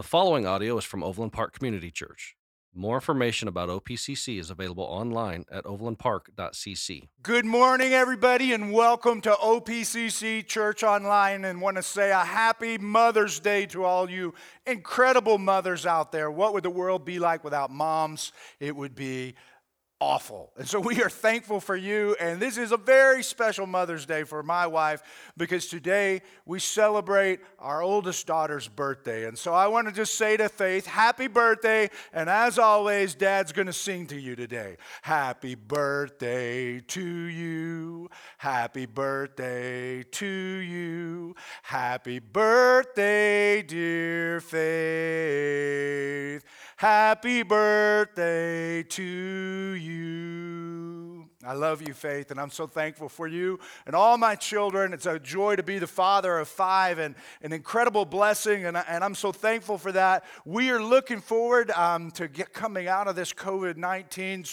The following audio is from Overland Park Community Church. More information about OPCC is available online at overlandpark.cc. Good morning, everybody, and welcome to OPCC Church Online. And want to say a happy Mother's Day to all you incredible mothers out there. What would the world be like without moms? It would be awful. And so we are thankful for you. And this is a very special Mother's Day for my wife because today we celebrate our oldest daughter's birthday. And so I want to just say to Faith, happy birthday. And as always, Dad's going to sing to you today. Happy birthday to you. Happy birthday to you. Happy birthday, dear Faith. Happy birthday to you. I love you, Faith, and I'm so thankful for you and all my children. It's a joy to be the father of five and an incredible blessing, and, I, and I'm so thankful for that. We are looking forward um, to get coming out of this COVID 19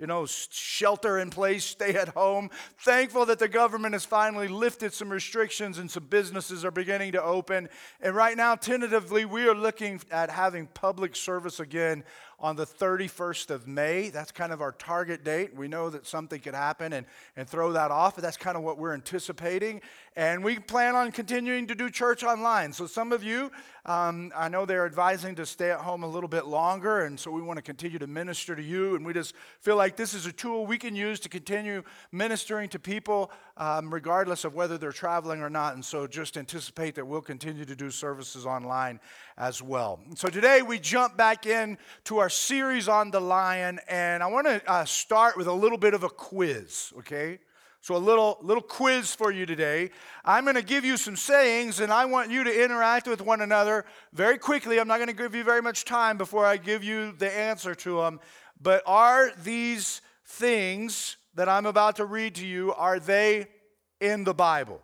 you know, shelter in place, stay at home. Thankful that the government has finally lifted some restrictions and some businesses are beginning to open. And right now, tentatively, we are looking at having public service again on the 31st of May. That's kind of our target date. We know that something could happen and, and throw that off, but that's kind of what we're anticipating. And we plan on continuing to do church online. So some of you, um, I know they're advising to stay at home a little bit longer, and so we want to continue to minister to you. And we just feel like this is a tool we can use to continue ministering to people, um, regardless of whether they're traveling or not. And so just anticipate that we'll continue to do services online as well. So today we jump back in to our series on the lion, and I want to uh, start with a little bit of a quiz, okay? So a little little quiz for you today. I'm going to give you some sayings and I want you to interact with one another very quickly. I'm not going to give you very much time before I give you the answer to them. But are these things that I'm about to read to you are they in the Bible?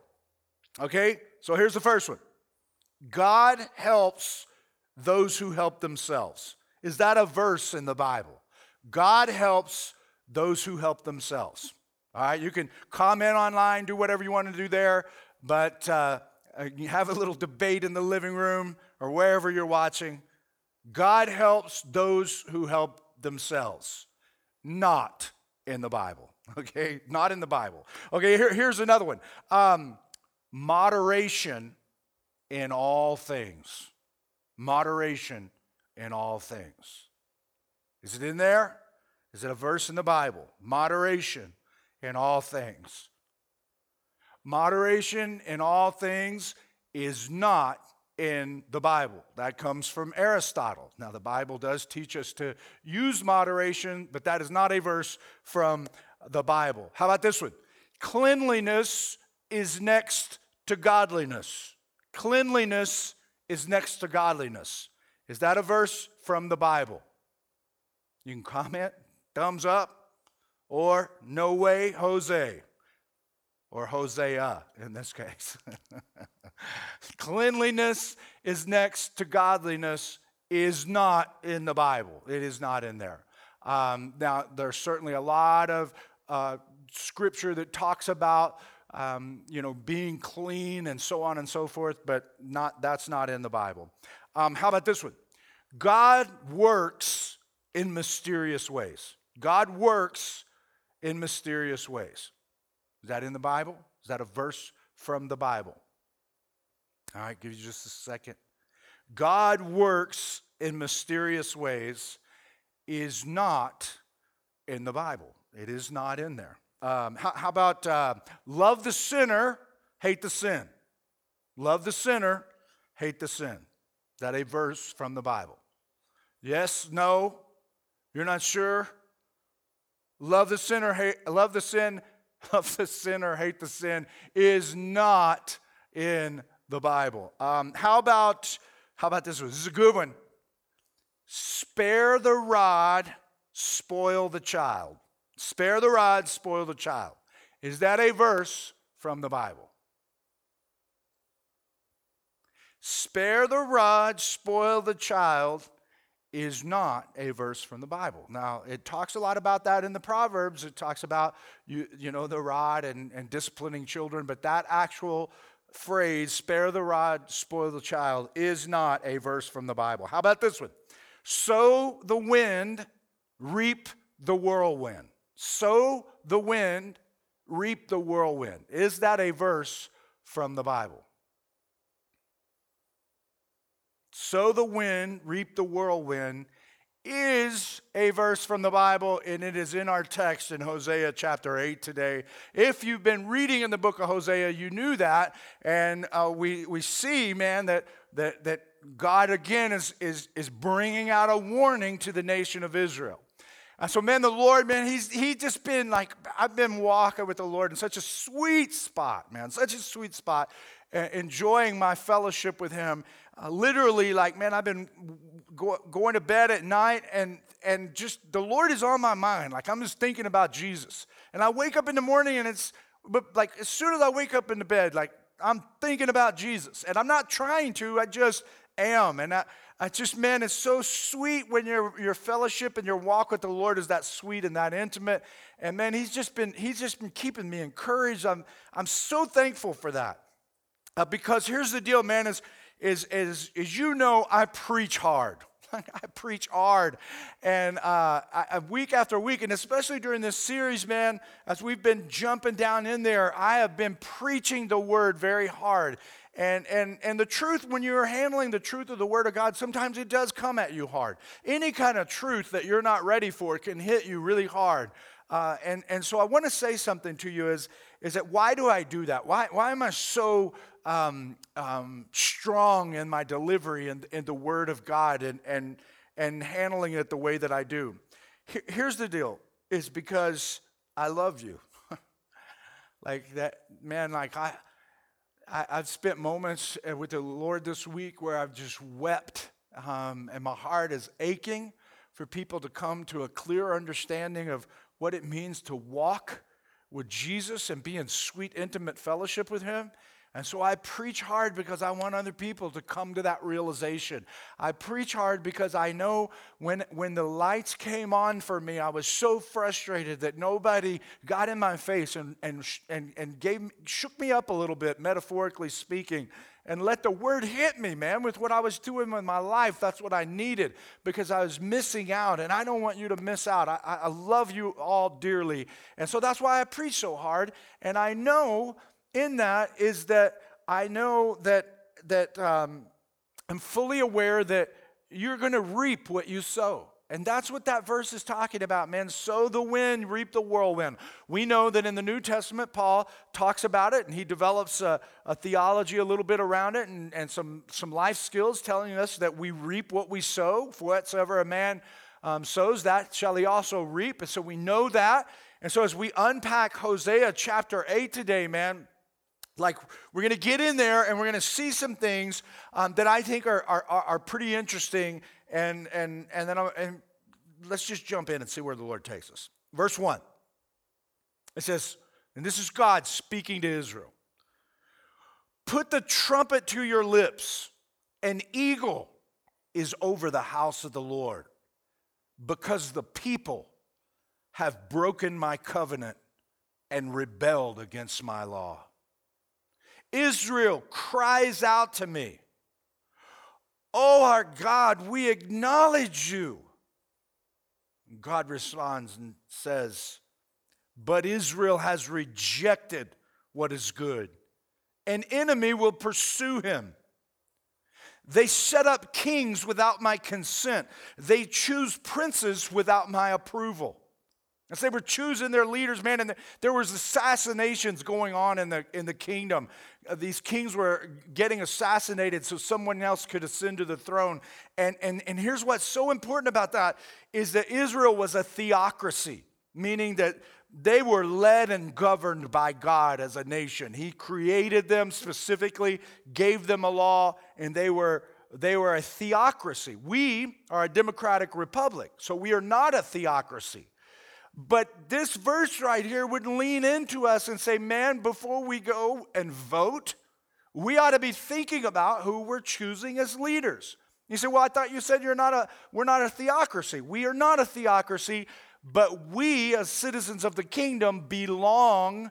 Okay? So here's the first one. God helps those who help themselves. Is that a verse in the Bible? God helps those who help themselves. All right, you can comment online, do whatever you want to do there, but uh, uh, you have a little debate in the living room or wherever you're watching. God helps those who help themselves, not in the Bible. Okay, not in the Bible. Okay, here, here's another one um, moderation in all things. Moderation in all things. Is it in there? Is it a verse in the Bible? Moderation in all things. Moderation in all things is not in the Bible. That comes from Aristotle. Now, the Bible does teach us to use moderation, but that is not a verse from the Bible. How about this one? Cleanliness is next to godliness. Cleanliness is next to godliness. Is that a verse from the Bible? You can comment, thumbs up, or no way, Jose, or Hosea in this case. Cleanliness is next to godliness, is not in the Bible. It is not in there. Um, now, there's certainly a lot of uh, scripture that talks about um, you know being clean and so on and so forth, but not that's not in the Bible. Um, how about this one? God works in mysterious ways. God works in mysterious ways. Is that in the Bible? Is that a verse from the Bible? All right, give you just a second. God works in mysterious ways is not in the Bible. It is not in there. Um, how, how, about uh, love the sinner, hate the sin? Love the sinner, hate the sin. Is that a verse from the Bible? Yes, no, you're not sure? Love the sinner, hate, love the sin, love the sinner, hate the sin is not in the Bible. Um, how about how about this one? This is a good one. Spare the rod, spoil the child. Spare the rod, spoil the child. Is that a verse from the Bible? Spare the rod, spoil the child is not a verse from the Bible. Now, it talks a lot about that in the Proverbs. It talks about, you, you know, the rod and, and disciplining children, but that actual phrase, spare the rod, spoil the child, is not a verse from the Bible. How about this one? Sow the wind, reap the whirlwind. Sow the wind, reap the whirlwind. Is that a verse from the Bible? Sow the wind, reap the whirlwind is a verse from the Bible, and it is in our text in Hosea chapter 8 today. If you've been reading in the book of Hosea, you knew that. And uh, we, we see, man, that, that, that God again is, is, is bringing out a warning to the nation of Israel. And so, man, the Lord, man, he's he just been like, I've been walking with the Lord in such a sweet spot, man, such a sweet spot, enjoying my fellowship with him. Uh, literally, like, man, I've been go, going to bed at night and and just the Lord is on my mind. Like, I'm just thinking about Jesus. And I wake up in the morning and it's, but like, as soon as I wake up in the bed, like, I'm thinking about Jesus. And I'm not trying to, I just am. And I, I just, man, it's so sweet when your, your fellowship and your walk with the Lord is that sweet and that intimate. And man, he's just been, he's just been keeping me encouraged. I'm, I'm so thankful for that. Uh, because here's the deal, man, is, is, is, is you know, I preach hard. I preach hard. And uh, I, week after week, and especially during this series, man, as we've been jumping down in there, I have been preaching the word very hard. And, and, and the truth, when you're handling the truth of the Word of God, sometimes it does come at you hard. Any kind of truth that you're not ready for can hit you really hard. Uh, and, and so I want to say something to you is, is that why do I do that? Why, why am I so um, um, strong in my delivery and in, the Word of God and, and, and handling it the way that I do? Here's the deal it's because I love you. like that, man, like I, I, have spent moments uh, with the Lord this week where I've just wept, um, and my heart is aching for people to come to a clear understanding of what it means to walk with Jesus and be in sweet, intimate fellowship with Him. And so I preach hard because I want other people to come to that realization. I preach hard because I know when, when the lights came on for me, I was so frustrated that nobody got in my face and, and, and, and gave, shook me up a little bit, metaphorically speaking, and let the word hit me, man, with what I was doing with my life. That's what I needed because I was missing out, and I don't want you to miss out. I, I love you all dearly. And so that's why I preach so hard. And I know in that is that I know that, that um, I'm fully aware that you're going to reap what you sow. And that's what that verse is talking about, man. Sow the wind, reap the whirlwind. We know that in the New Testament, Paul talks about it and he develops a, a, theology a little bit around it and, and some, some life skills telling us that we reap what we sow. For whatsoever a man um, sows, that shall he also reap. And so we know that. And so as we unpack Hosea chapter 8 today, man, like we're going to get in there and we're going to see some things um, that I think are, are, are pretty interesting. And, and, and then i and let's just jump in and see where the Lord takes us. Verse 1 it says, and this is God speaking to Israel Put the trumpet to your lips, an eagle is over the house of the Lord, because the people have broken my covenant and rebelled against my law. Israel cries out to me, Oh, our God, we acknowledge you. God responds and says, But Israel has rejected what is good. An enemy will pursue him. They set up kings without my consent. They choose princes without my approval. As they were choosing their leaders, man, and there was assassinations going on in the, in the kingdom. Uh, these kings were getting assassinated so someone else could ascend to the throne. And, and, and here's what's so important about that is that Israel was a theocracy, meaning that they were led and governed by God as a nation. He created them specifically, gave them a law, and they were they were a theocracy. We are a democratic republic, so we are not a theocracy. But this verse right here would lean into us and say, man, before we go and vote, we ought to be thinking about who we're choosing as leaders. You say, well, I thought you said you're not a, we're not a theocracy. We are not a theocracy, but we, as citizens of the kingdom, belong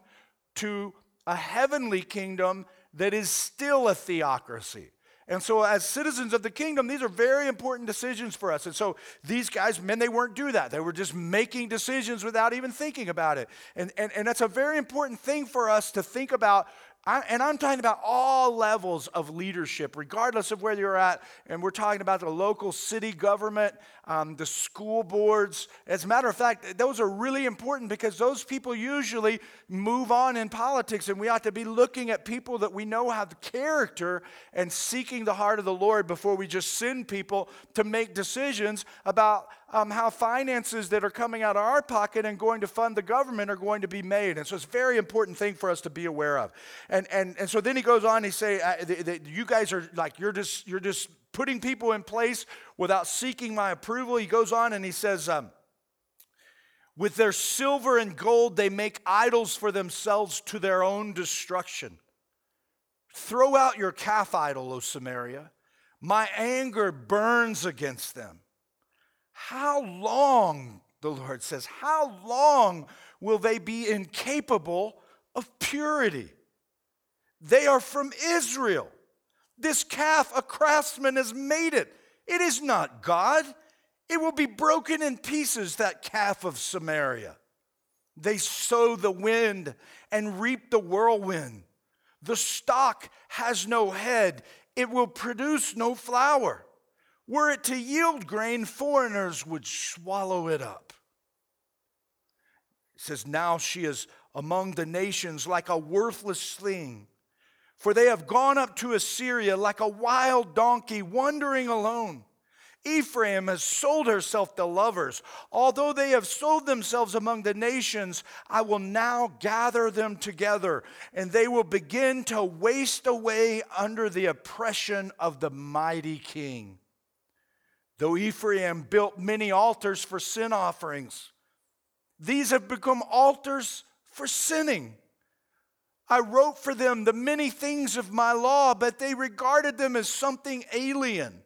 to a heavenly kingdom that is still a theocracy. And so, as citizens of the kingdom, these are very important decisions for us. And so, these guys, men, they weren't do that. They were just making decisions without even thinking about it. And, and, and that's a very important thing for us to think about I, and I'm talking about all levels of leadership, regardless of where you're at. And we're talking about the local city government, um, the school boards. As a matter of fact, those are really important because those people usually move on in politics, and we ought to be looking at people that we know have character and seeking the heart of the Lord before we just send people to make decisions about um, how finances that are coming out of our pocket and going to fund the government are going to be made. And so it's a very important thing for us to be aware of. And, and, and so then he goes on, he say, uh, you guys are like, you're just, you're just putting people in place without seeking my approval. He goes on and he says, um, with their silver and gold, they make idols for themselves to their own destruction. Throw out your calf idol, O Samaria. My anger burns against them. How long, the Lord says, how long will they be incapable of purity? They are from Israel. This calf, a craftsman has made it. It is not God. It will be broken in pieces, that calf of Samaria. They sow the wind and reap the whirlwind. The stock has no head, it will produce no flour. Were it to yield grain, foreigners would swallow it up. It says, Now she is among the nations like a worthless thing. For they have gone up to Assyria like a wild donkey wandering alone. Ephraim has sold herself to lovers. Although they have sold themselves among the nations, I will now gather them together, and they will begin to waste away under the oppression of the mighty king. Though Ephraim built many altars for sin offerings, these have become altars for sinning. I wrote for them the many things of my law, but they regarded them as something alien.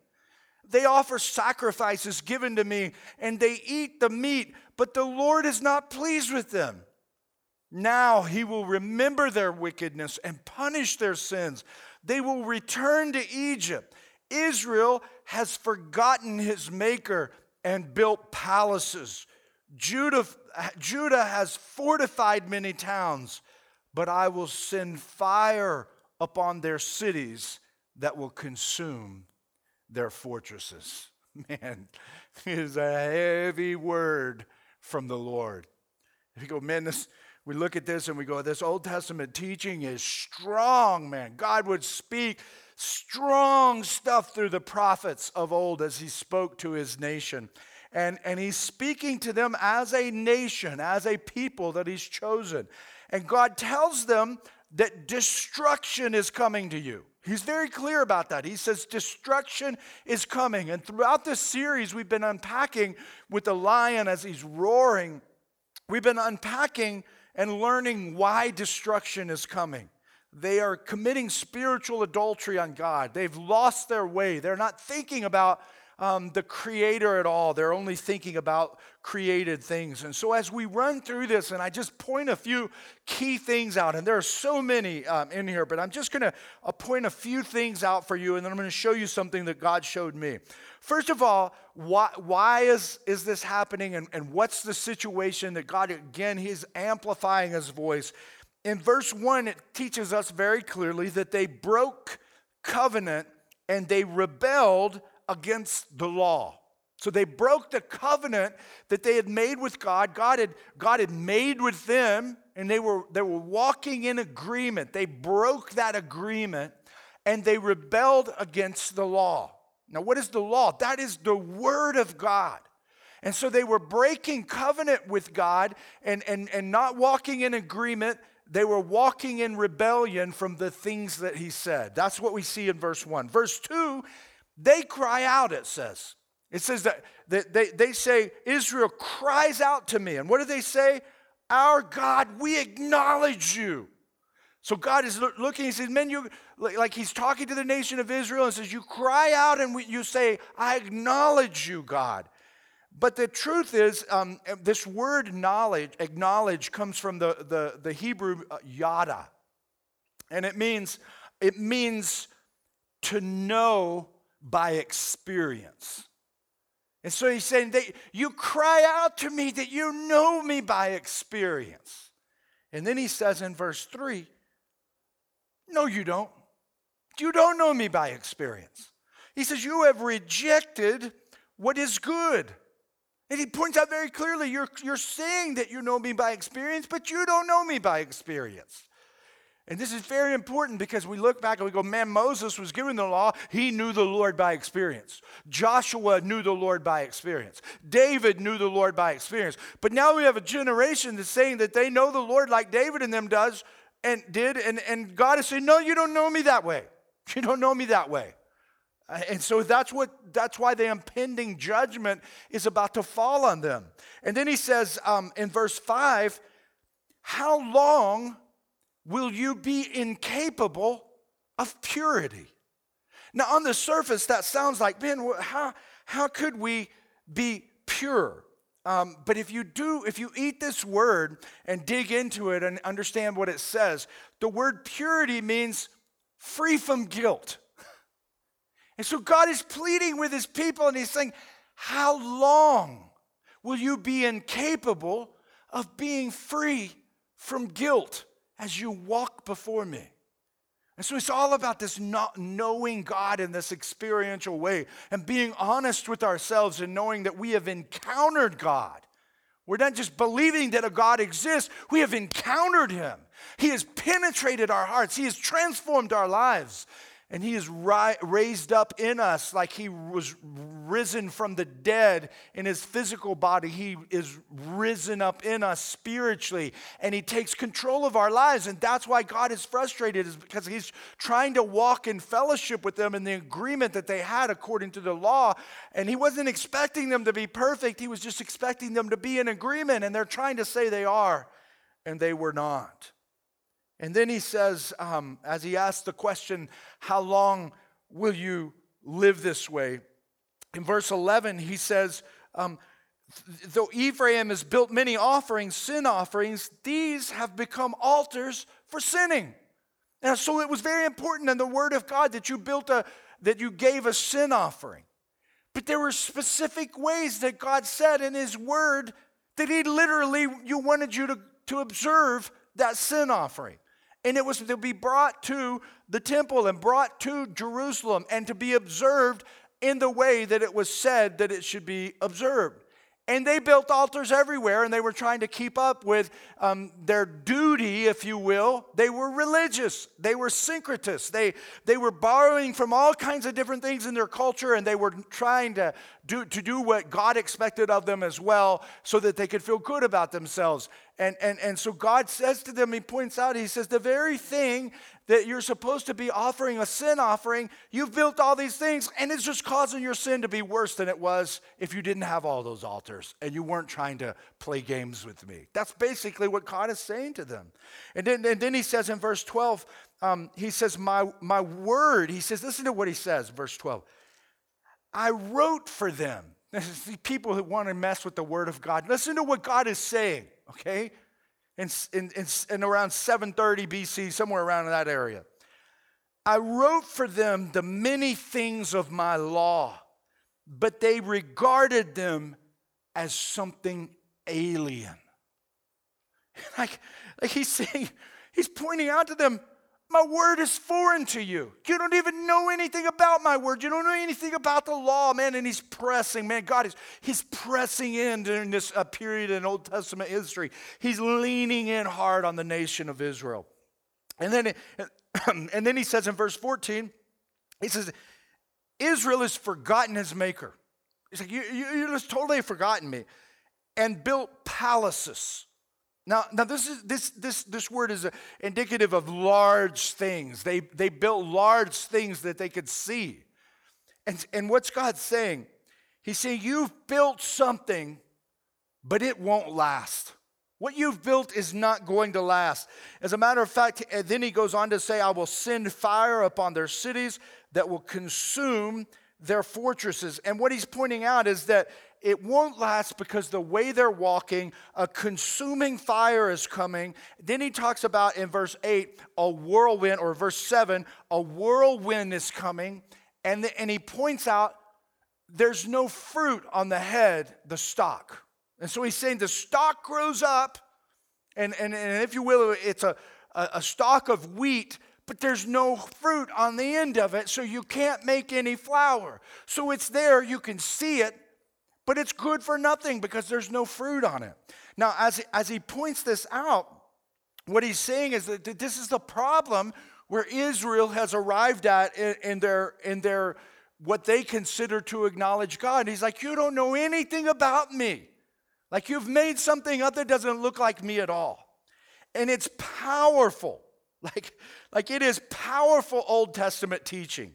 They offer sacrifices given to me, and they eat the meat, but the Lord is not pleased with them. Now he will remember their wickedness and punish their sins. They will return to Egypt. Israel has forgotten his maker and built palaces. Judah, Judah has fortified many towns, but I will send fire upon their cities that will consume their fortresses. Man, it is a heavy word from the Lord. If you go, man, this, we look at this and we go, this Old Testament teaching is strong, man. God would speak strong stuff through the prophets of old as he spoke to his nation. And, and he's speaking to them as a nation, as a people that he's chosen. And God tells them that destruction is coming to you. He's very clear about that. He says destruction is coming. And throughout this series, we've been unpacking with the lion as he's roaring, we've been unpacking and learning why destruction is coming. They are committing spiritual adultery on God. They've lost their way. They're not thinking about um, the creator at all. They're only thinking about created things. And so, as we run through this, and I just point a few key things out, and there are so many um, in here, but I'm just going to uh, point a few things out for you, and then I'm going to show you something that God showed me. First of all, why, why is, is this happening, and, and what's the situation that God, again, He's amplifying His voice in verse 1, it teaches us very clearly that they broke covenant and they rebelled against the law. So they broke the covenant that they had made with God. God had, God had made with them, and they were, they were walking in agreement. They broke that agreement and they rebelled against the law. Now, what is the law? That is the word of God. And so they were breaking covenant with God and, and, and not walking in agreement they were walking in rebellion from the things that he said. That's what we see in verse 1. Verse 2, they cry out, it says. It says that, they, they say, Israel cries out to me. And what do they say? Our God, we acknowledge you. So God is looking, he says, Men, you, like he's talking to the nation of Israel and says, You cry out and you say, I acknowledge you, God. But the truth is, um, this word knowledge, acknowledge, comes from the, the, the Hebrew uh, yada. And it means it means to know by experience. And so he's saying that you cry out to me that you know me by experience. And then he says in verse 3 No, you don't. You don't know me by experience. He says, You have rejected what is good. And he points out very clearly you're, you're saying that you know me by experience, but you don't know me by experience. And this is very important because we look back and we go, man, Moses was given the law. He knew the Lord by experience. Joshua knew the Lord by experience. David knew the Lord by experience. But now we have a generation that's saying that they know the Lord like David and them does and did. And, and God is saying, no, you don't know me that way. You don't know me that way. Uh, and so that's what that's why the impending judgment is about to fall on them. And then he says um, in verse 5, how long will you be incapable of purity? Now, on the surface, that sounds like, man, how, how could we be pure? Um, but if you do, if you eat this word and dig into it and understand what it says, the word purity means free from guilt. And so God is pleading with his people and he's saying, How long will you be incapable of being free from guilt? As you walk before me. And so it's all about this not knowing God in this experiential way and being honest with ourselves and knowing that we have encountered God. We're not just believing that a God exists, we have encountered him. He has penetrated our hearts, he has transformed our lives and he is ri- raised up in us like he was risen from the dead in his physical body. He is risen up in us spiritually, and he takes control of our lives. And that's why God is frustrated, is because he's trying to walk in fellowship with them in the agreement that they had according to the law. And he wasn't expecting them to be perfect, he was just expecting them to be in agreement. And they're trying to say they are, and they were not. And then he says, um, as he asks the question, How long will you live this way? In verse 11, he says, um, Though Ephraim has built many offerings, sin offerings, these have become altars for sinning. And so it was very important in the Word of God that you built a, that you gave a sin offering. But there were specific ways that God said in His Word that He literally you wanted you to, to observe that sin offering and it was to be brought to the temple and brought to Jerusalem and to be observed in the way that it was said that it should be observed. And they built altars everywhere and they were trying to keep up with um, their duty, if you will. They were religious, they were syncretists. They, they were borrowing from all kinds of different things in their culture and they were trying to do, to do what God expected of them as well so that they could feel good about themselves. And, and, and so God says to them, He points out, He says, the very thing that you're supposed to be offering a sin offering, you've built all these things, and it's just causing your sin to be worse than it was if you didn't have all those altars and you weren't trying to play games with me. That's basically what God is saying to them. And then, and then He says in verse 12, um, He says, my, my word, He says, listen to what He says, verse 12. I wrote for them. This is the people who want to mess with the word of God. Listen to what God is saying okay? In, in, in, around 730 BC, somewhere around that area. I wrote for them the many things of my law, but they regarded them as something alien. Like, like he's saying, he's pointing out to them, my word is foreign to you. You don't even know anything about my word. You don't know anything about the law, man. And he's pressing, man. God is he's pressing in during this uh, period in Old Testament history. He's leaning in hard on the nation of Israel. And then, and then he says in verse 14, he says, Israel has forgotten his maker. He's like, you, you, you just totally forgotten me. And built palaces now, now this, is, this, this, this word is uh, indicative of large things. They, they built large things that they could see. And, and what's God saying? He's saying, You've built something, but it won't last. What you've built is not going to last. As a matter of fact, then he goes on to say, I will send fire upon their cities that will consume their fortresses. And what he's pointing out is that it won't last because the way they're walking, a consuming fire is coming. Then he talks about in verse 8, a whirlwind, or verse 7, a whirlwind is coming. And, the, and he points out there's no fruit on the head, the stock. And so he's saying the stock grows up, and, and, and if you will, it's a, a, a stalk of wheat but there's no fruit on the end of it, so you can't make any flour. So it's there, you can see it, but it's good for nothing because there's no fruit on it. Now, as, as he points this out, what he's saying is that this is the problem where Israel has arrived at in, in, their, in their what they consider to acknowledge God. he's like, You don't know anything about me. Like you've made something up that doesn't look like me at all. And it's powerful. Like, like it is powerful Old Testament teaching.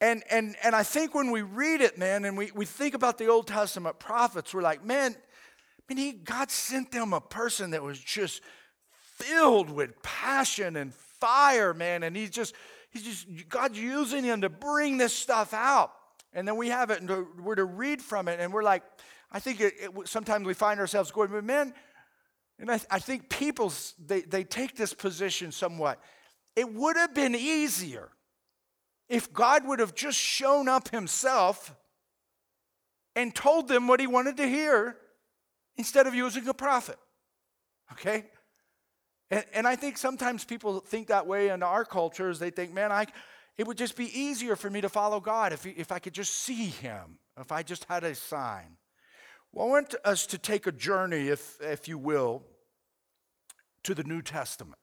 And, and, and I think when we read it, man, and we, we think about the Old Testament prophets, we're like, man, I mean, he, God sent them a person that was just filled with passion and fire, man. And he's just, he's just, God's using him to bring this stuff out. And then we have it and we're to read from it. And we're like, I think it, it, sometimes we find ourselves going, but man, and I, I think people, they, they take this position somewhat. It would have been easier if God would have just shown up himself and told them what he wanted to hear instead of using a prophet. Okay? And, and I think sometimes people think that way in our cultures. They think, man, I, it would just be easier for me to follow God if, if I could just see him, if I just had a sign. Well, I want us to take a journey, if, if you will, to the New Testament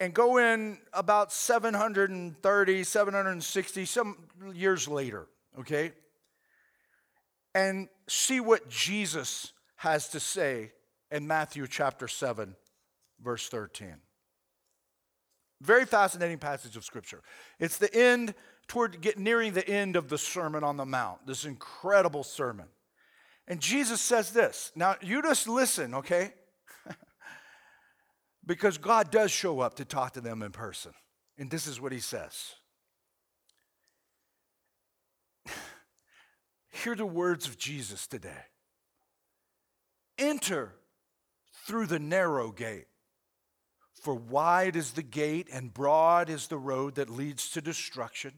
and go in about 730, 760, some years later, okay? And see what Jesus has to say in Matthew chapter 7, verse 13. Very fascinating passage of scripture. It's the end, toward get nearing the end of the Sermon on the Mount, this incredible sermon. And Jesus says this. Now, you just listen, okay? Because God does show up to talk to them in person. And this is what he says Hear the words of Jesus today. Enter through the narrow gate, for wide is the gate and broad is the road that leads to destruction,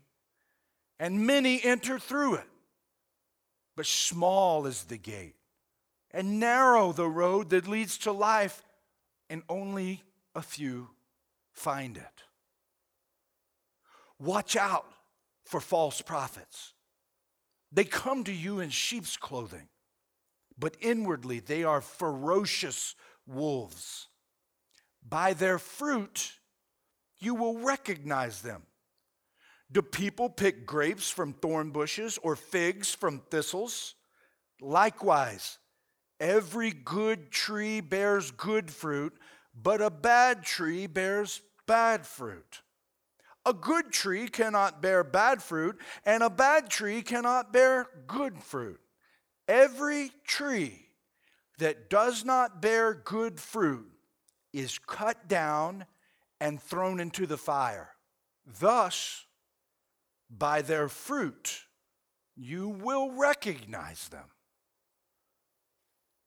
and many enter through it. But small is the gate, and narrow the road that leads to life and only a few find it. Watch out for false prophets. They come to you in sheep's clothing, but inwardly they are ferocious wolves. By their fruit, you will recognize them. Do people pick grapes from thorn bushes or figs from thistles? Likewise, Every good tree bears good fruit, but a bad tree bears bad fruit. A good tree cannot bear bad fruit, and a bad tree cannot bear good fruit. Every tree that does not bear good fruit is cut down and thrown into the fire. Thus, by their fruit, you will recognize them.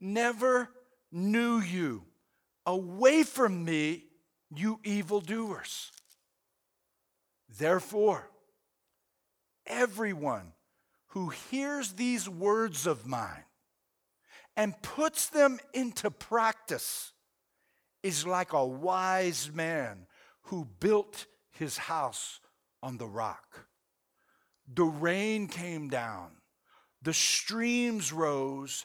never knew you. Away from me, you evildoers. Therefore, everyone who hears these words of mine and puts them into practice is like a wise man who built his house on the rock. The rain came down, the streams rose,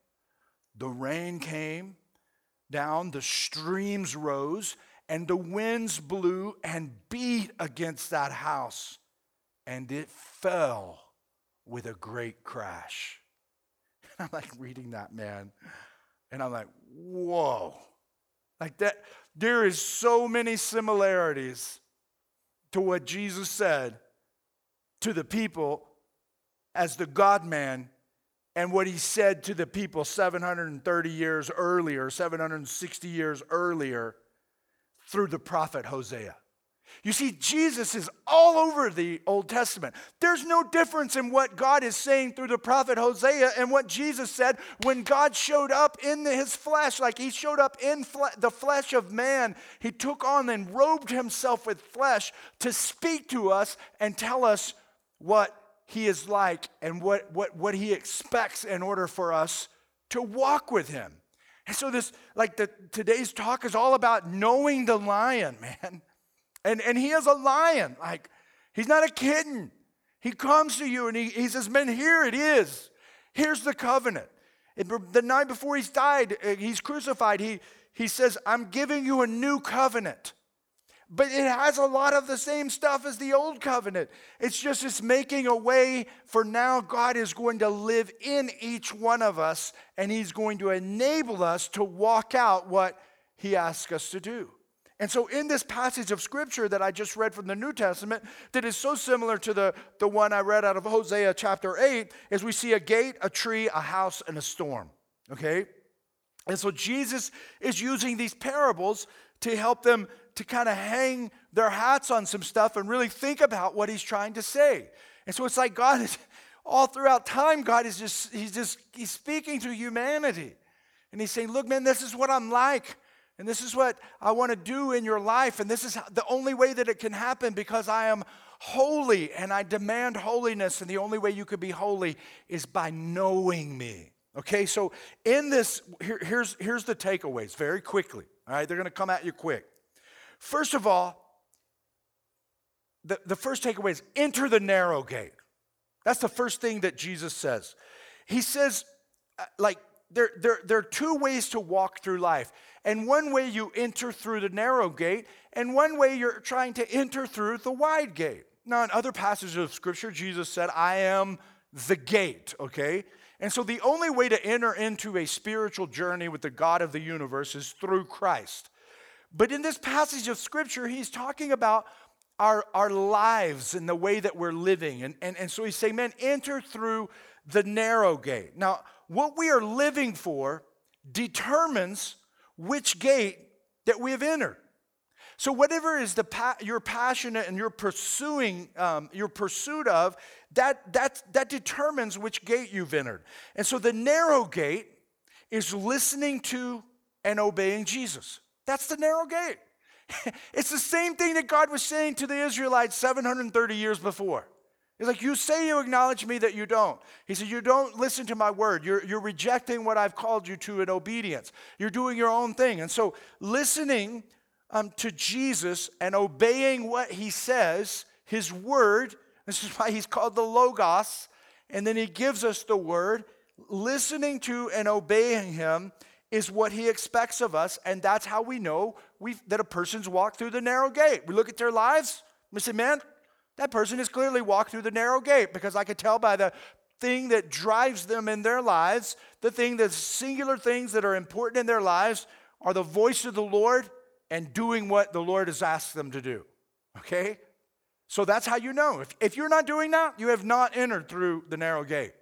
The rain came down, the streams rose, and the winds blew and beat against that house, and it fell with a great crash. And I'm like reading that, man, and I'm like, whoa. Like that, there is so many similarities to what Jesus said to the people as the God man and what he said to the people 730 years earlier, 760 years earlier, through the prophet Hosea. You see, Jesus is all over the Old Testament. There's no difference in what God is saying through the prophet Hosea and what Jesus said when God showed up in his flesh, like he showed up in fle- the flesh of man. He took on and robed himself with flesh to speak to us and tell us what he is like and what, what, what he expects in order for us to walk with him. And so this, like the today's talk is all about knowing the lion, man. And and he is a lion. Like he's not a kitten. He comes to you and he, he says, Man, here it is. Here's the covenant. And the night before he's died, uh, he's crucified, he, he says, I'm giving you a new covenant but it has a lot of the same stuff as the old covenant. It's just it's making a way for now God is going to live in each one of us and he's going to enable us to walk out what he asks us to do. And so, in this passage of scripture that I just read from the New Testament, that is so similar to the, the one I read out of Hosea chapter 8, is we see a gate, a tree, a house, and a storm. Okay? And so, Jesus is using these parables to help them to kind of hang their hats on some stuff and really think about what he's trying to say. And so it's like God is all throughout time, God is just, he's just, he's speaking to humanity. And he's saying, look, man, this is what I'm like. And this is what I want to do in your life. And this is the only way that it can happen because I am holy and I demand holiness. And the only way you could be holy is by knowing me. Okay, so in this, here, here's, here's the takeaways very quickly. All right, they're going to come at you quick. First of all, the, the first takeaway is enter the narrow gate. That's the first thing that Jesus says. He says, uh, like, there, there, there are two ways to walk through life. And one way you enter through the narrow gate, and one way you're trying to enter through the wide gate. Now, in other passages of Scripture, Jesus said, I am the gate, okay? And so the only way to enter into a spiritual journey with the God of the universe is through Christ. But in this passage of scripture, he's talking about our, our lives and the way that we're living. And, and, and so he's saying, man, enter through the narrow gate. Now, what we are living for determines which gate that we have entered. So whatever is the pa- you're passionate and you're pursuing, um, your pursuit of, that, that, that determines which gate you've entered. And so the narrow gate is listening to and obeying Jesus. That's the narrow gate. it's the same thing that God was saying to the Israelites 730 years before. He's like, You say you acknowledge me that you don't. He said, You don't listen to my word. You're, you're rejecting what I've called you to in obedience. You're doing your own thing. And so, listening um, to Jesus and obeying what he says, his word, this is why he's called the Logos, and then he gives us the word, listening to and obeying him is what he expects of us, and that's how we know that a person's walked through the narrow gate. We look at their lives, we say, man, that person has clearly walked through the narrow gate because I could tell by the thing that drives them in their lives, the thing, the singular things that are important in their lives are the voice of the Lord and doing what the Lord has asked them to do. Okay? So that's how you know. If, if you're not doing that, you have not entered through the narrow gate.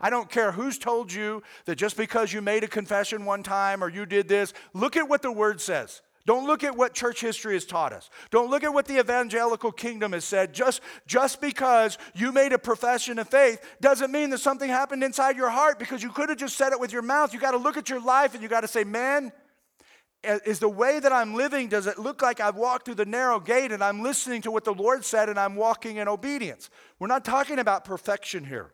I don't care who's told you that just because you made a confession one time or you did this, look at what the word says. Don't look at what church history has taught us. Don't look at what the evangelical kingdom has said. Just, just because you made a profession of faith doesn't mean that something happened inside your heart because you could have just said it with your mouth. You got to look at your life and you got to say, man, is the way that I'm living, does it look like I've walked through the narrow gate and I'm listening to what the Lord said and I'm walking in obedience? We're not talking about perfection here.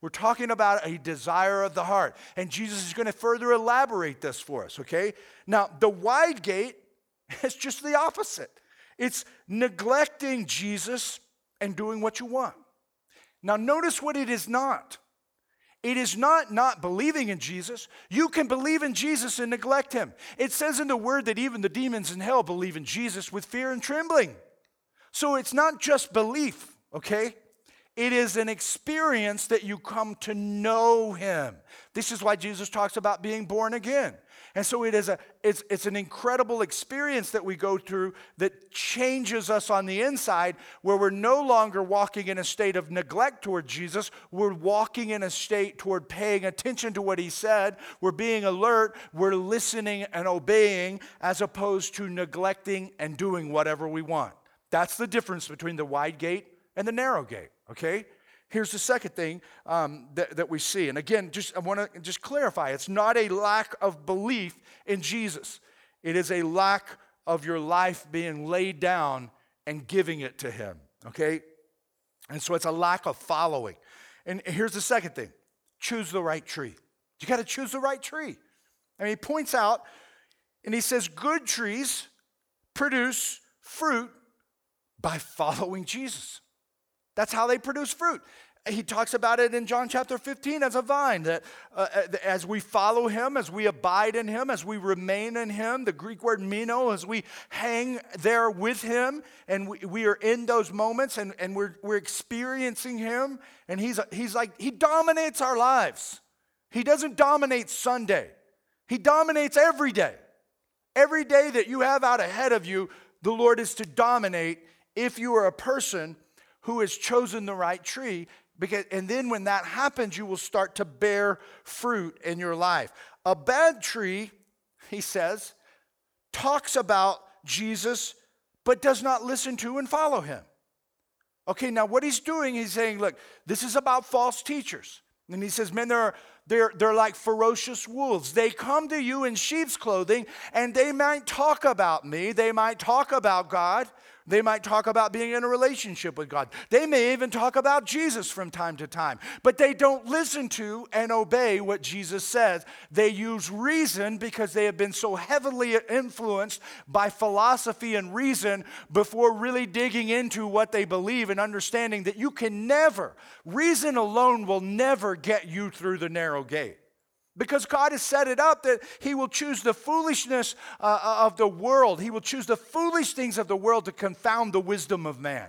We're talking about a desire of the heart. And Jesus is going to further elaborate this for us, okay? Now, the wide gate is just the opposite it's neglecting Jesus and doing what you want. Now, notice what it is not. It is not not believing in Jesus. You can believe in Jesus and neglect him. It says in the word that even the demons in hell believe in Jesus with fear and trembling. So it's not just belief, okay? It is an experience that you come to know him. This is why Jesus talks about being born again. And so it is a it's, it's an incredible experience that we go through that changes us on the inside, where we're no longer walking in a state of neglect toward Jesus. We're walking in a state toward paying attention to what he said. We're being alert. We're listening and obeying as opposed to neglecting and doing whatever we want. That's the difference between the wide gate and the narrow gate, okay? Here's the second thing um, that, that we see. And again, just I want to just clarify it's not a lack of belief in Jesus, it is a lack of your life being laid down and giving it to Him. Okay? And so it's a lack of following. And here's the second thing choose the right tree. You got to choose the right tree. Mean, he points out and he says, good trees produce fruit by following Jesus. That's how they produce fruit. He talks about it in John chapter 15 as a vine, that uh, uh as we follow him, as we abide in him, as we remain in him, the Greek word meno, as we hang there with him, and we, we are in those moments and, and we're, we're experiencing him, and he's, he's like, he dominates our lives. He doesn't dominate Sunday, he dominates every day. Every day that you have out ahead of you, the Lord is to dominate if you are a person who has chosen the right tree. Because, and then when that happens, you will start to bear fruit in your life. A bad tree, he says, talks about Jesus, but does not listen to and follow him. Okay, now what he's doing, he's saying, look, this is about false teachers. And he says, men, there are they're, they're like ferocious wolves. They come to you in sheep's clothing and they might talk about me. They might talk about God. They might talk about being in a relationship with God. They may even talk about Jesus from time to time, but they don't listen to and obey what Jesus says. They use reason because they have been so heavily influenced by philosophy and reason before really digging into what they believe and understanding that you can never, reason alone will never get you through the narrow gate. Because God has set it up that He will choose the foolishness uh, uh, of the world. He will choose the foolish things of the world to confound the wisdom of man.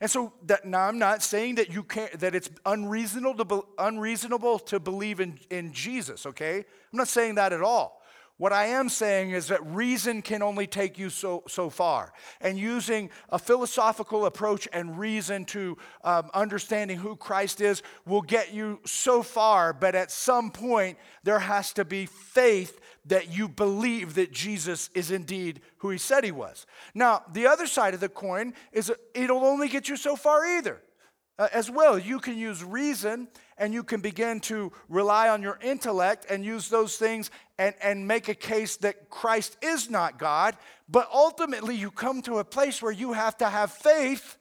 And so that, now I'm not saying that you can't that it's unreasonable to, be, unreasonable to believe in, in Jesus, okay? I'm not saying that at all. What I am saying is that reason can only take you so, so far. And using a philosophical approach and reason to um, understanding who Christ is will get you so far, but at some point, there has to be faith that you believe that Jesus is indeed who he said he was. Now, the other side of the coin is it'll only get you so far either. Uh, as well, you can use reason and you can begin to rely on your intellect and use those things and, and make a case that Christ is not God. But ultimately, you come to a place where you have to have faith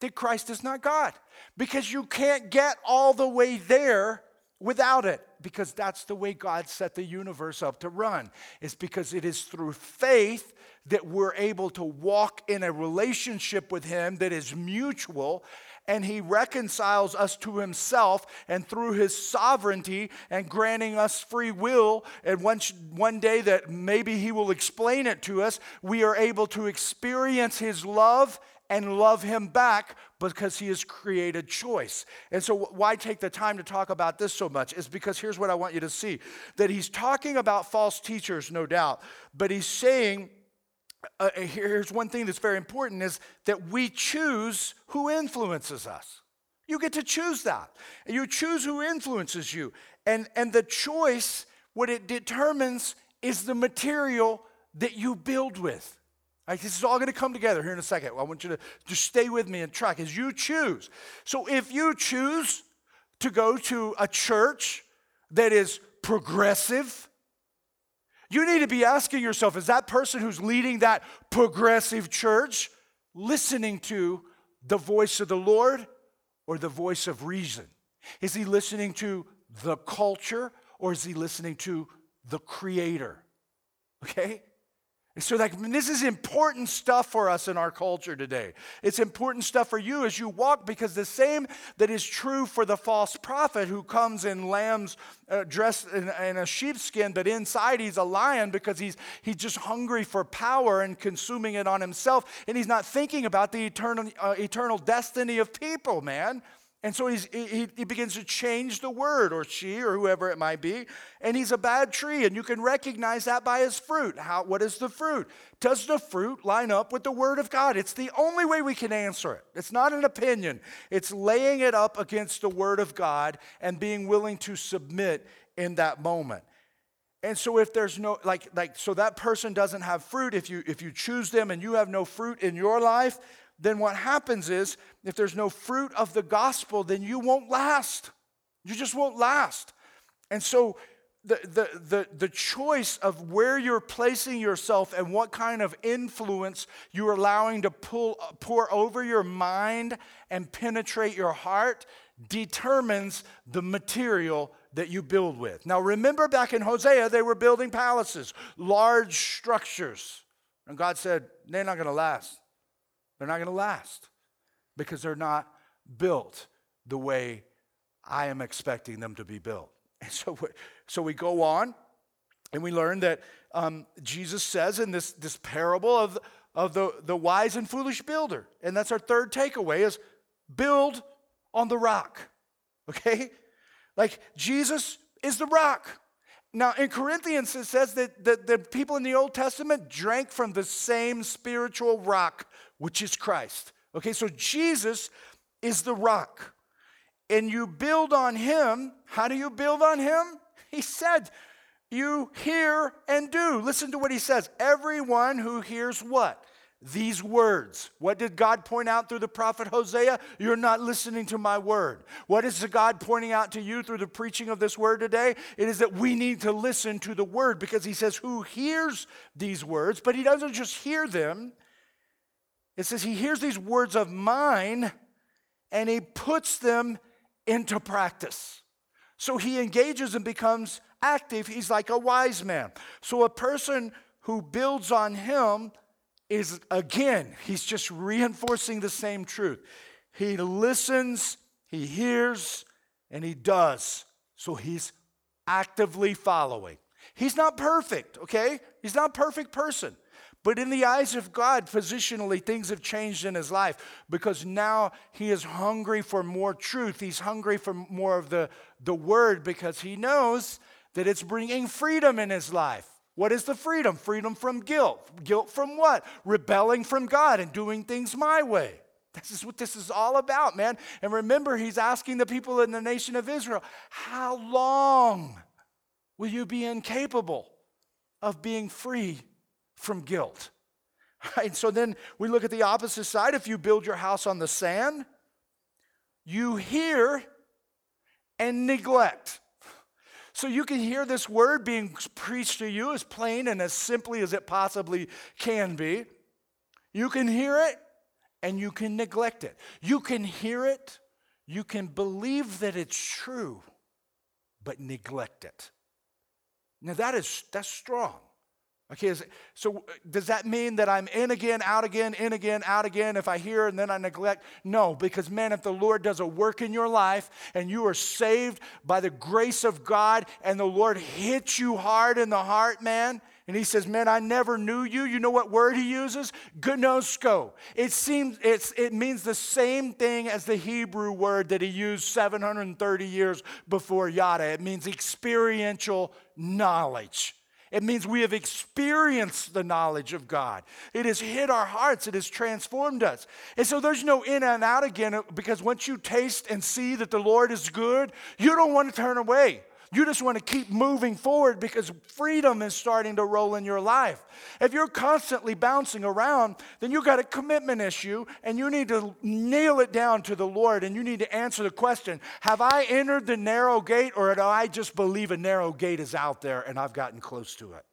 that Christ is not God because you can't get all the way there without it because that's the way God set the universe up to run. It's because it is through faith that we're able to walk in a relationship with Him that is mutual and he reconciles us to himself and through his sovereignty and granting us free will and one, one day that maybe he will explain it to us we are able to experience his love and love him back because he has created choice. And so, why take the time to talk about this so much? Is because here's what I want you to see that he's talking about false teachers, no doubt, but he's saying uh, uh here's one thing that's very important is that we choose who influences us. You get to choose that. You choose who influences you. And, and the choice, what it determines is the material that you build with. This is all going to come together here in a second. I want you to just stay with me and track as you choose. So if you choose to go to a church that is progressive, you need to be asking yourself is that person who's leading that progressive church listening to the voice of the Lord or the voice of reason? Is he listening to the culture or is he listening to the creator? Okay? So, like, this is important stuff for us in our culture today. It's important stuff for you as you walk because the same that is true for the false prophet who comes in lamb's uh, dressed in, in, a sheepskin, but inside he's a lion because he's, he's just hungry for power and consuming it on himself. And he's not thinking about the eternal, uh, eternal destiny of people, man. And so he, he begins to change the word, or she, or whoever it might be, and he's a bad tree, and you can recognize that by his fruit. How, what is the fruit? Does the fruit line up with the word of God? It's the only way we can answer it. It's not an opinion, it's laying it up against the word of God and being willing to submit in that moment. And so if there's no like like so that person doesn't have fruit if you if you choose them and you have no fruit in your life, then what happens is if there's no fruit of the gospel, then you won't last. You just won't last. And so the, the, the, the choice of where you're placing yourself and what kind of influence you're allowing to pull, pour over your mind and penetrate your heart determines the material that you build with. Now, remember back in Hosea, they were building palaces, large structures. And God said, they're not going to last. They're not going to last because they're not built the way I am expecting them to be built. And so, so we go on and we learn that um, Jesus says in this, this parable of, of the, the wise and foolish builder. And that's our third takeaway is build on the rock. Okay? Like Jesus is the rock. Now, in Corinthians, it says that the, the people in the Old Testament drank from the same spiritual rock which is Christ. Okay, so Jesus is the rock. And you build on him. How do you build on him? He said, You hear and do. Listen to what he says. Everyone who hears what? These words. What did God point out through the prophet Hosea? You're not listening to my word. What is God pointing out to you through the preaching of this word today? It is that we need to listen to the word because he says, Who hears these words? But he doesn't just hear them, it says he hears these words of mine and he puts them into practice. So he engages and becomes active. He's like a wise man. So a person who builds on him is, again, he's just reinforcing the same truth. He listens, he hears, and he does. So he's actively following. He's not perfect, okay? He's not a perfect person. But in the eyes of God, positionally, things have changed in his life because now he is hungry for more truth. He's hungry for more of the, the word because he knows that it's bringing freedom in his life. What is the freedom? Freedom from guilt. Guilt from what? Rebelling from God and doing things my way. This is what this is all about, man. And remember, he's asking the people in the nation of Israel, How long will you be incapable of being free from guilt. Right? So then we look at the opposite side. If you build your house on the sand, you hear and neglect. So you can hear this word being preached to you as plain and as simply as it possibly can be. You can hear it and you can neglect it. You can hear it, you can believe that it's true, but neglect it. Now that is that's strong. Okay, so uh, does that mean that I'm in again, out again, in again, out again if I hear and then I neglect? No, because man, if the Lord does a work in your life and you are saved by the grace of God and the Lord hits you hard in the heart, man, and he says, Man, I never knew you. You know what word he uses? Gnosko. It seems it's, it means the same thing as the Hebrew word that he used 730 years before yada. It means experiential knowledge. It means we have experienced the knowledge of God. It has hit our hearts, it has transformed us. And so there's no in and out again because once you taste and see that the Lord is good, you don't want to turn away. You just want to keep moving forward because freedom is starting to roll in your life. If you're constantly bouncing around, then you've got a commitment issue and you need to nail it down to the Lord and you need to answer the question Have I entered the narrow gate or do I just believe a narrow gate is out there and I've gotten close to it?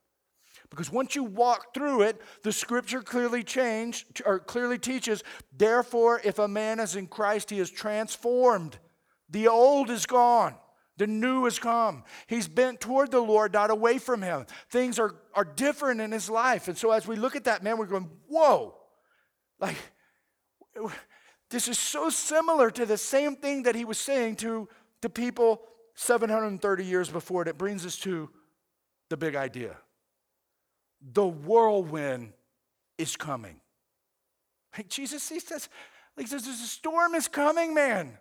Because once you walk through it, the scripture clearly changed or clearly teaches, therefore, if a man is in Christ, he is transformed The old is gone. The new has come. He's bent toward the Lord, not away from him. Things are, are different in his life. And so as we look at that, man, we're going, whoa. Like, this is so similar to the same thing that he was saying to the people 730 years before it. It brings us to the big idea. The whirlwind is coming. Like Jesus, he says, like says, the storm is coming, man.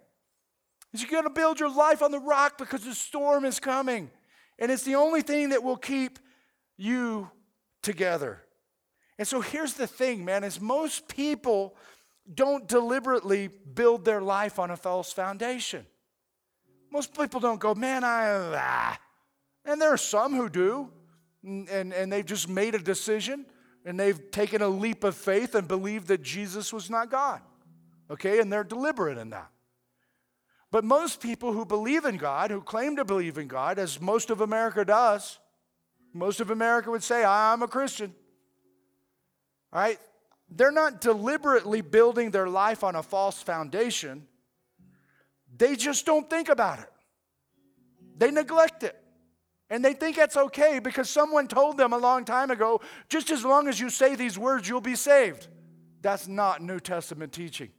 You're going to build your life on the rock because the storm is coming. And it's the only thing that will keep you together. And so here's the thing, man, is most people don't deliberately build their life on a false foundation. Most people don't go, man, I, ah. and there are some who do, and, and, and they've just made a decision and they've taken a leap of faith and believed that Jesus was not God. Okay, and they're deliberate in that. But most people who believe in God, who claim to believe in God, as most of America does, most of America would say, I'm a Christian. All right? They're not deliberately building their life on a false foundation. They just don't think about it. They neglect it. And they think that's okay because someone told them a long time ago just as long as you say these words, you'll be saved. That's not New Testament teaching.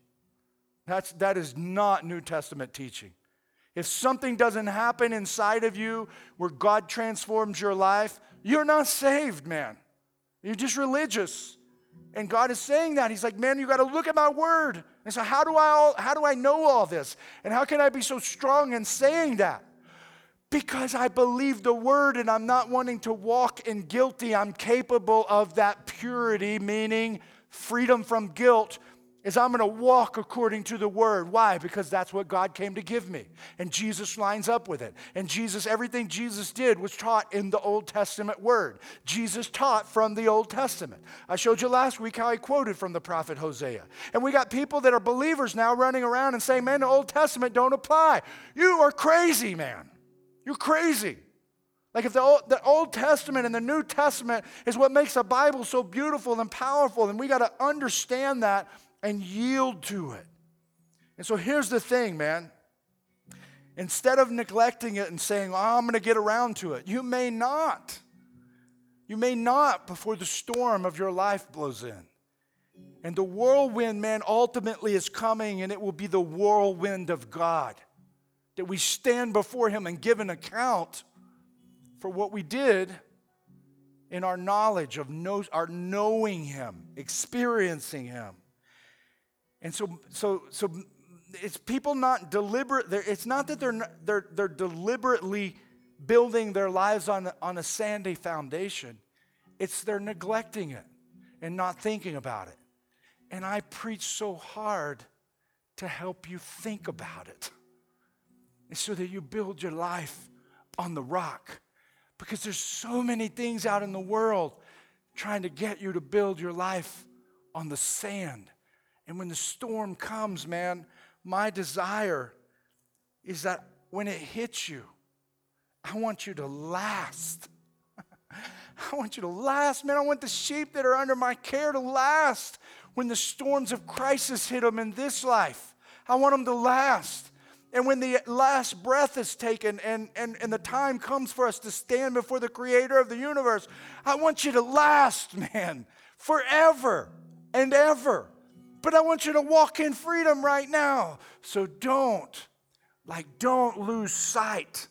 That's, that is not New Testament teaching. If something doesn't happen inside of you where God transforms your life, you're not saved, man. You're just religious. And God is saying that. He's like, man, you got to look at my word. And so, how do, I all, how do I know all this? And how can I be so strong in saying that? Because I believe the word and I'm not wanting to walk in guilty. I'm capable of that purity, meaning freedom from guilt, is I'm going to walk according to the word. Why? Because that's what God came to give me. And Jesus lines up with it. And Jesus, everything Jesus did was taught in the Old Testament word. Jesus taught from the Old Testament. I showed you last week how I quoted from the prophet Hosea. And we got people that are believers now running around and saying, man, the Old Testament don't apply. You are crazy, man. You're crazy. Like if the Old, the Old Testament and the New Testament is what makes the Bible so beautiful and powerful, then we got to understand that and yield to it. And so here's the thing, man. Instead of neglecting it and saying, oh, I'm going to get around to it, you may not. You may not before the storm of your life blows in. And the whirlwind, man, ultimately is coming, and it will be the whirlwind of God that we stand before Him and give an account for what we did in our knowledge of know, our knowing Him, experiencing Him. And so, so, so it's people not deliberate. It's not that they're, they're, they're deliberately building their lives on, on a sandy foundation. It's they're neglecting it and not thinking about it. And I preach so hard to help you think about it so that you build your life on the rock. Because there's so many things out in the world trying to get you to build your life on the sand. And when the storm comes, man, my desire is that when it hits you, I want you to last. I want you to last, man. I want the sheep that are under my care to last when the storms of crisis hit them in this life. I want them to last. And when the last breath is taken and, and, and the time comes for us to stand before the creator of the universe, I want you to last, man, forever and ever. But I want you to walk in freedom right now. So don't, like, don't lose sight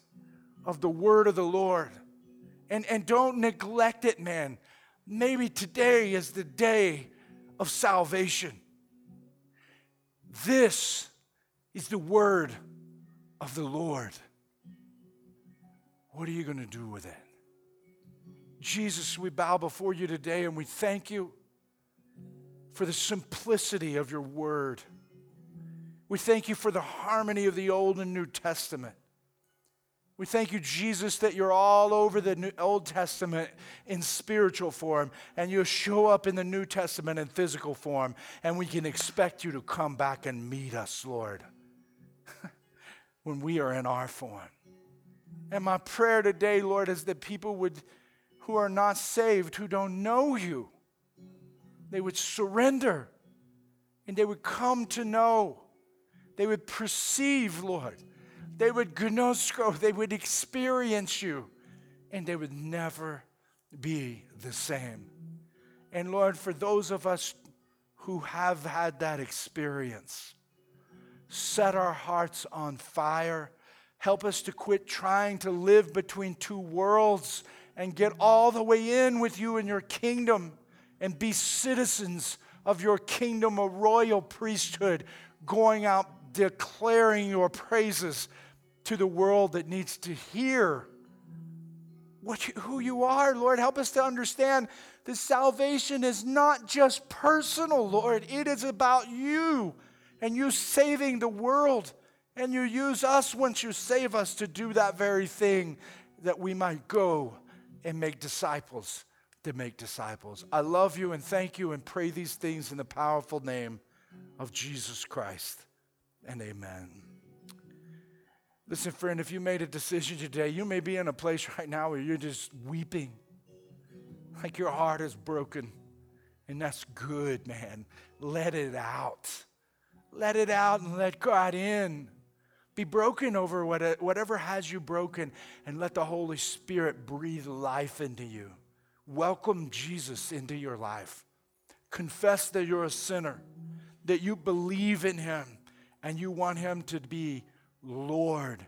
of the word of the Lord. And, and don't neglect it, man. Maybe today is the day of salvation. This is the word of the Lord. What are you going to do with it? Jesus, we bow before you today and we thank you for the simplicity of your word. We thank you for the harmony of the Old and New Testament. We thank you, Jesus, that you're all over the New, Old Testament in spiritual form, and you show up in the New Testament in physical form, and we can expect you to come back and meet us, Lord, when we are in our form. And my prayer today, Lord, is that people would, who are not saved, who don't know you, they would surrender and they would come to know. They would perceive, Lord, They would gnosko, they would experience you, and they would never be the same. And Lord, for those of us who have had that experience, set our hearts on fire. Help us to quit trying to live between two worlds and get all the way in with you in your kingdom and be citizens of your kingdom, a royal priesthood, going out declaring your praises to the world that needs to hear what you, who you are, Lord. Help us to understand that salvation is not just personal, Lord. It is about you and you saving the world. And you use us once you save us to do that very thing that we might go and make disciples to make disciples. I love you and thank you and pray these things in the powerful name of Jesus Christ. And amen. Listen, friend, if you made a decision today, you may be in a place right now where you're just weeping, like your heart is broken. And that's good, man. Let it out. Let it out and let God in. Be broken over whatever has you broken and let the Holy Spirit breathe life into you. Welcome Jesus into your life. Confess that you're a sinner, that you believe in Him, and you want Him to be Lord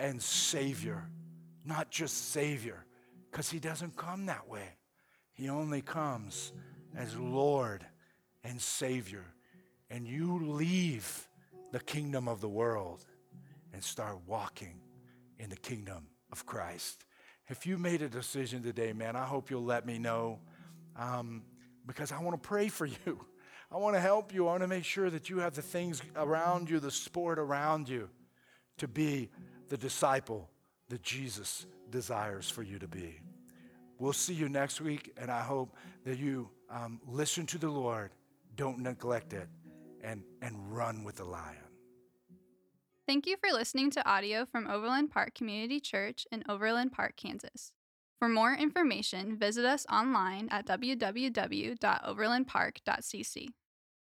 and Savior, not just Savior, because He doesn't come that way. He only comes as Lord and Savior. And you leave the kingdom of the world and start walking in the kingdom of Christ. If you made a decision today, man, I hope you'll let me know um, because I want to pray for you. I want to help you. I want to make sure that you have the things around you, the support around you to be the disciple that Jesus desires for you to be. We'll see you next week, and I hope that you um, listen to the Lord, don't neglect it, and, and run with the lion. Thank you for listening to audio from Overland Park Community Church in Overland Park, Kansas. For more information, visit us online at www.overlandpark.cc.